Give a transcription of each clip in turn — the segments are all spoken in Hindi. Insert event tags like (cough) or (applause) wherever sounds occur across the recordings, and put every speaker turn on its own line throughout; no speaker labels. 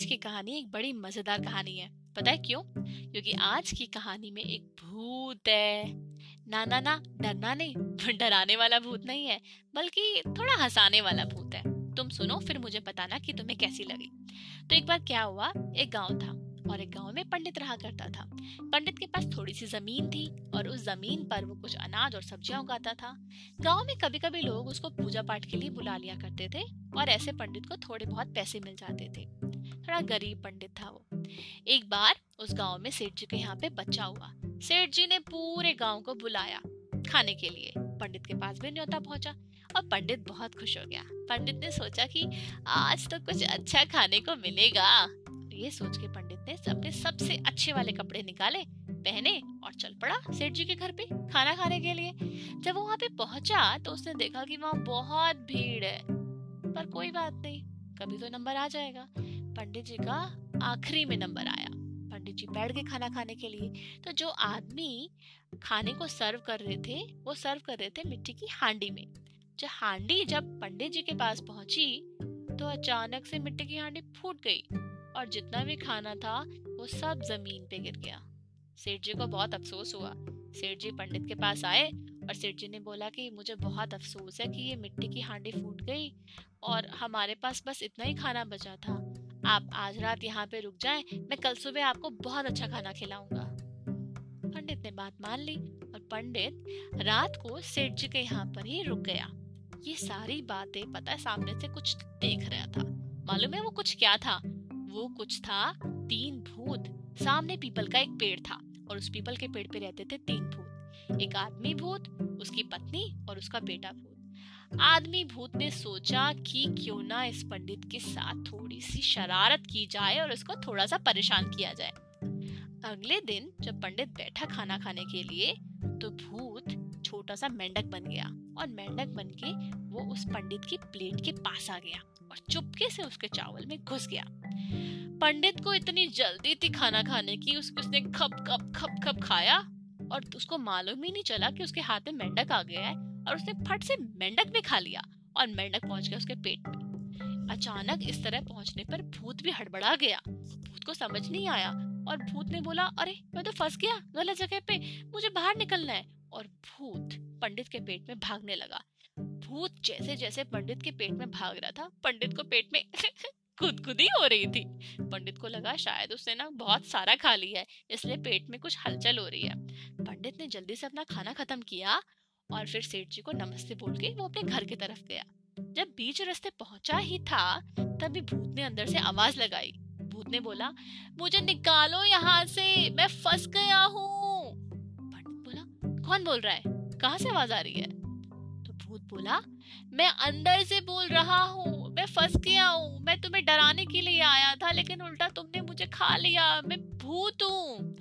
आज की कहानी एक बड़ी मज़ेदार कहानी है। पता है क्यों? क्योंकि आज की कहानी में एक भूत है। ना ना ना, डरना नहीं, (laughs) डराने वाला भूत नहीं है, बल्कि थोड़ा हंसाने वाला भूत है। तुम सुनो, फिर मुझे बताना कि तुम्हें कैसी लगी। तो एक बार क्या हुआ? एक गाँव था। और एक गाँव में पंडित रहा करता था। पंडित के पास थोड़ी सी ज़मीन थी और उस ज़मीन पर वो कुछ अनाज और सब्ज़ियाँ उगाता था। गाँव में कभी कभी लोग उसको पूजा पाठ के लिए बुला लिया करते थे और ऐसे पंडित को थोड़े बहुत पैसे मिल जाते थे। थोड़ा गरीब पंडित था वो। एक बार उस गाँव में सेठ जी के यहाँ पे बच्चा हुआ। सेठ जी ने पूरे गाँव को बुलाया खाने के लिए। पंडित के पास भी न्योता पहुँचा और पंडित बहुत खुश हो गया। पंडित ने सोचा कि आज तो कुछ अच्छा खाने को मिलेगा। ये सोच के पंडित ने अपने सबसे अच्छे वाले कपड़े निकाले, पहने और चल पड़ा सेठ जी के घर पे खाना खाने के लिए। जब वो वहाँ पे पहुँचा तो उसने देखा कि वहाँ बहुत भीड़ है। पर कोई बात नहीं, कभी तो नंबर आ जाएगा। पंडित जी का आखिरी में नंबर आया। पंडित जी बैठ गए खाना खाने के लिए। तो जो आदमी खाने को सर्व कर रहे थे, वो सर्व कर रहे थे मिट्टी की हांडी में। जो हांडी जब पंडित जी के पास पहुँची तो अचानक से मिट्टी की हांडी फूट गई। और जितना भी खाना था, वो सब ज़मीन पे गिर गया। सेठ जी को बहुत अफसोस हुआ। सेठ जी पंडित के पास आए और सेठ जी ने बोला कि मुझे बहुत अफसोस है कि ये मिट्टी की हांडी फूट गई और हमारे पास बस इतना ही खाना बचा था। आप आज रात यहाँ पे रुक जाएँ, मैं कल सुबह आपको बहुत अच्छा खाना खिलाऊँगा। पंडित ने बात मान ली और पंडित रात को सेठ जी के यहाँ पर ही रुक गया। ये सारी बातें पता है सामने से कुछ देख रहा था। मालूम है वो कुछ क्या था? वो कुछ था, तीन भूत। सामने पीपल का एक पेड़ था और उस पीपल के पेड़ पे रहते थे तीन भूत। एक आदमी भूत, उसकी पत्नी और उसका बेटा भूत। आदमी भूत ने सोचा कि क्यों ना इस पंडित के साथ थोड़ी सी शरारत की जाए और उसको थोड़ा सा परेशान किया जाए। अगले दिन जब पंडित बैठा खाना खाने के लिए तो भूत छोटा सा मेंढक बन गया और मेंढक बन के वो उस पंडित की प्लेट के पास आ गया। और चुपके से उसके चावल में घुस गया। पंडित को इतनी जल्दी थी खाना खाने की उसके उसने खप खप खप खप खाया और उसको मालूम ही नहीं चला कि उसके हाथ में मेंढक आ गया है और उसने फट से मेंढक भी खा लिया और मेंढक पहुँच गया उसके पेट में। अचानक इस तरह पहुँचने पर भूत भी हड़बड़ा गया। भूत को समझ नहीं आया और भूत ने बोला, अरे, मैं तो फंस गया, गलत जगह पे, मुझे बाहर निकलना है। और भूत पंडित के पेट में भागने लगा। भूत जैसे जैसे पंडित के पेट में भाग रहा था, पंडित को पेट में (laughs) खुदकुदी हो रही थी। पंडित को लगा शायद उसने ना बहुत सारा खा लिया है, इसलिए पेट में कुछ हलचल हो रही है। पंडित ने जल्दी से अपना खाना खत्म किया और फिर सेठ जी को नमस्ते बोल के वो अपने घर की तरफ़ गया। जब बीच रास्ते पहुँचा ही था, तभी भूत ने अंदर से आवाज़ लगाई। भूत ने बोला, मुझे निकालो यहाँ से, मैं फंस गया हूँ। पंडित बोला, कौन बोल रहा है? कहाँ से आवाज़ आ रही है? भूत बोला, मैं अंदर से बोल रहा हूँ, मैं फंस गया हूँ, मैं तुम्हें डराने के लिए आया था, लेकिन उल्टा तुमने मुझे खा लिया, मैं भूत हूँ।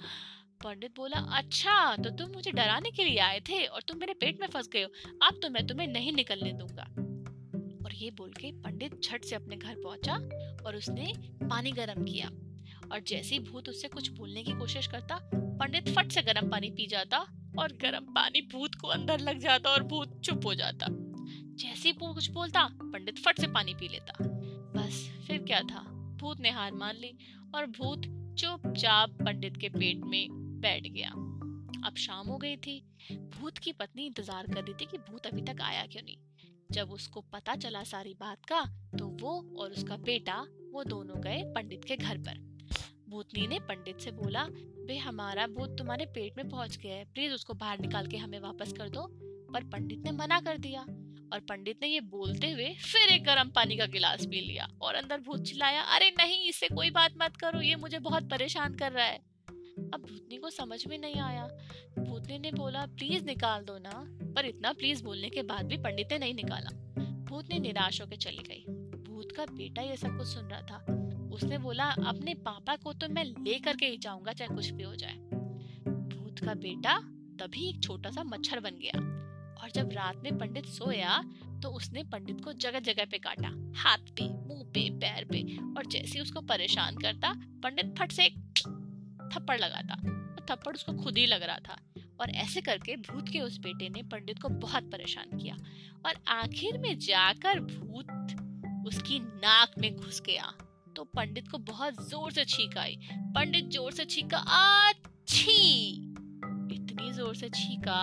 पंडित बोला अच्छा तो तुम मुझे डराने के लिए आए थे और तुम मेरे पेट में फंस गए हो, अब तो मैं तुम्हें नहीं निकलने दूँगा। और ये बोल के पंडित झट से अपने घर पहुँचा और उसने पानी गर्म किया। और जैसे ही भूत उससे कुछ बोलने की कोशिश करता, पंडित फट से गर्म पानी पी जाता और गर्म पानी भूत को अंदर लग जाता और भूत चुप हो जाता। जैसे ही कुछ बोलता, पंडित फट से पानी पी लेता। बस, फिर क्या था? भूत ने हार मान ली और भूत चुपचाप पंडित के पेट में बैठ गया। अब शाम हो गई थी। भूत की पत्नी इंतज़ार कर रही थी कि भूत अभी तक आया क्यों नहीं। जब उसको पता चला सारी बात का तो वो और उसका बेटा, वो दोनों गए पंडित के घर पर। भूतनी ने पंडित से बोला, बे, हमारा भूत तुम्हारे पेट में पहुँच गया है। प्लीज़ उसको बाहर निकाल के हमें वापस कर दो। पर पंडित ने मना कर दिया और पंडित ने ये बोलते हुए फिर एक गर्म पानी का गिलास पी लिया और अंदर भूत चिल्लाया, अरे नहीं, इससे कोई बात मत करो, ये मुझे बहुत परेशान कर रहा है। अब भूतनी को समझ में नहीं आया। भूतनी ने बोला, प्लीज़ निकाल दो ना। पर इतना प्लीज़ बोलने के बाद भी पंडित ने नहीं निकाला। भूतनी निराश होकर चली गई। भूत का बेटा ये सब कुछ सुन रहा था। उसने बोला, अपने पापा को तो मैं ले करके ही जाऊँगा, चाहे कुछ भी हो जाए। भूत का बेटा तभी एक छोटा सा मच्छर बन गया और जब रात में पंडित सोया तो उसने पंडित को जगह जगह पे काटा। हाथ पे, मुँह पे, पैर पे और जैसे उसको परेशान करता, पंडित फट से थप्पड़ लगाता। और थप्पड़ उसको खुद ही लग रहा था और ऐसे करके भूत के उस बेटे ने पंडित को बहुत परेशान किया और आखिर में जाकर भूत उसकी नाक में घुस गया। तो पंडित को बहुत ज़ोर से छींक आई। पंडित ज़ोर से छींका अच्छी इतनी ज़ोर से छींका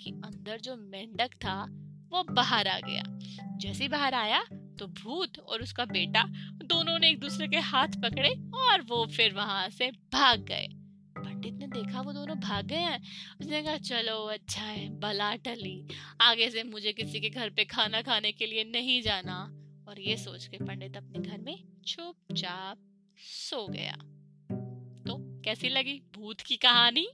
कि अंदर जो मेंढक था, वो बाहर आ गया। जैसे बाहर आया तो भूत और उसका बेटा दोनों ने एक दूसरे के हाथ पकड़े और वो फिर वहाँ से भाग गए। पंडित ने देखा, वो दोनों भाग गए हैं। उसने कहा, चलो अच्छा है, बला टली। आगे से मुझे किसी के घर पे खाना खाने के लिए नहीं जाना। और ये सोच के पंडित अपने घर में चुपचाप सो गया। तो कैसी लगी? भूत की कहानी?